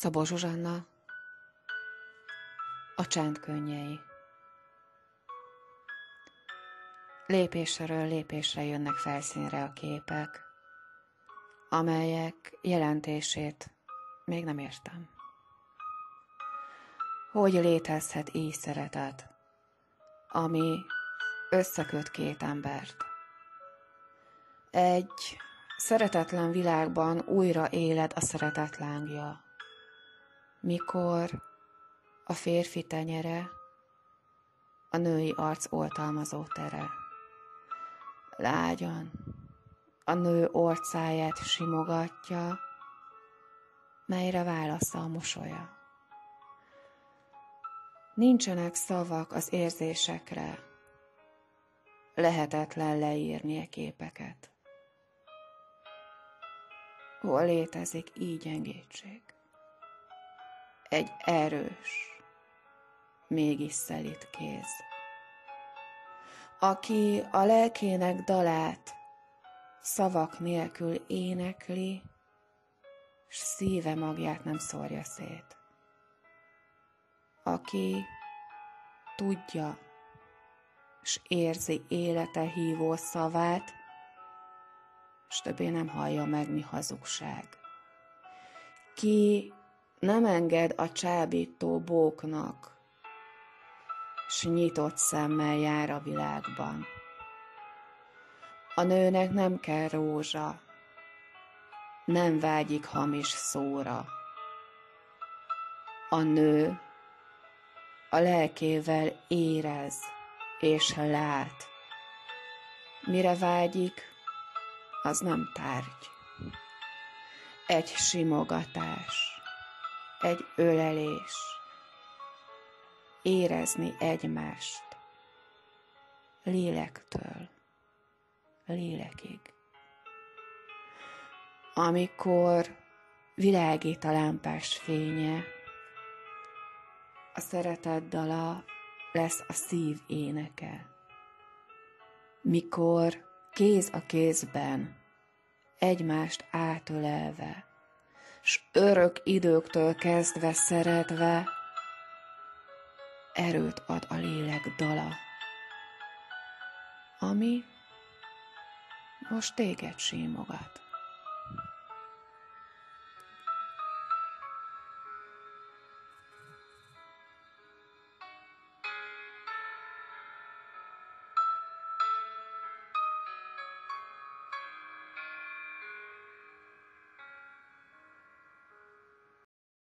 Szabó Zsuzsanna A csend könnyei Lépésről lépésre jönnek felszínre a képek, amelyek jelentését még nem értem. Hogy létezhet így szeretet, ami összeköt két embert? Egy szeretetlen világban újra éled a szeretet lángja mikor a férfi tenyere, a női arc oltalmazó tere. Lágyan a nő orcáját simogatja, melyre válasza a mosolya. Nincsenek szavak az érzésekre, lehetetlen leírni a képeket. Hol létezik így gyengétség? Egy erős, mégis szelít kéz, aki a lelkének dalát szavak nélkül énekli, s szíve magját nem szórja szét. Aki tudja, s érzi élete hívó szavát, s többé nem hallja meg, mi hazugság. Ki nem enged a csábító bóknak, s nyitott szemmel jár a világban. A nőnek nem kell rózsa, nem vágyik hamis szóra. A nő a lelkével érez és lát. Mire vágyik, az nem tárgy. Egy simogatás egy ölelés, érezni egymást, lélektől, lélekig. Amikor világít a lámpás fénye, a szeretet dala lesz a szív éneke. Mikor kéz a kézben, egymást átölelve, s örök időktől kezdve szeretve, erőt ad a lélek dala, ami most téged símogat.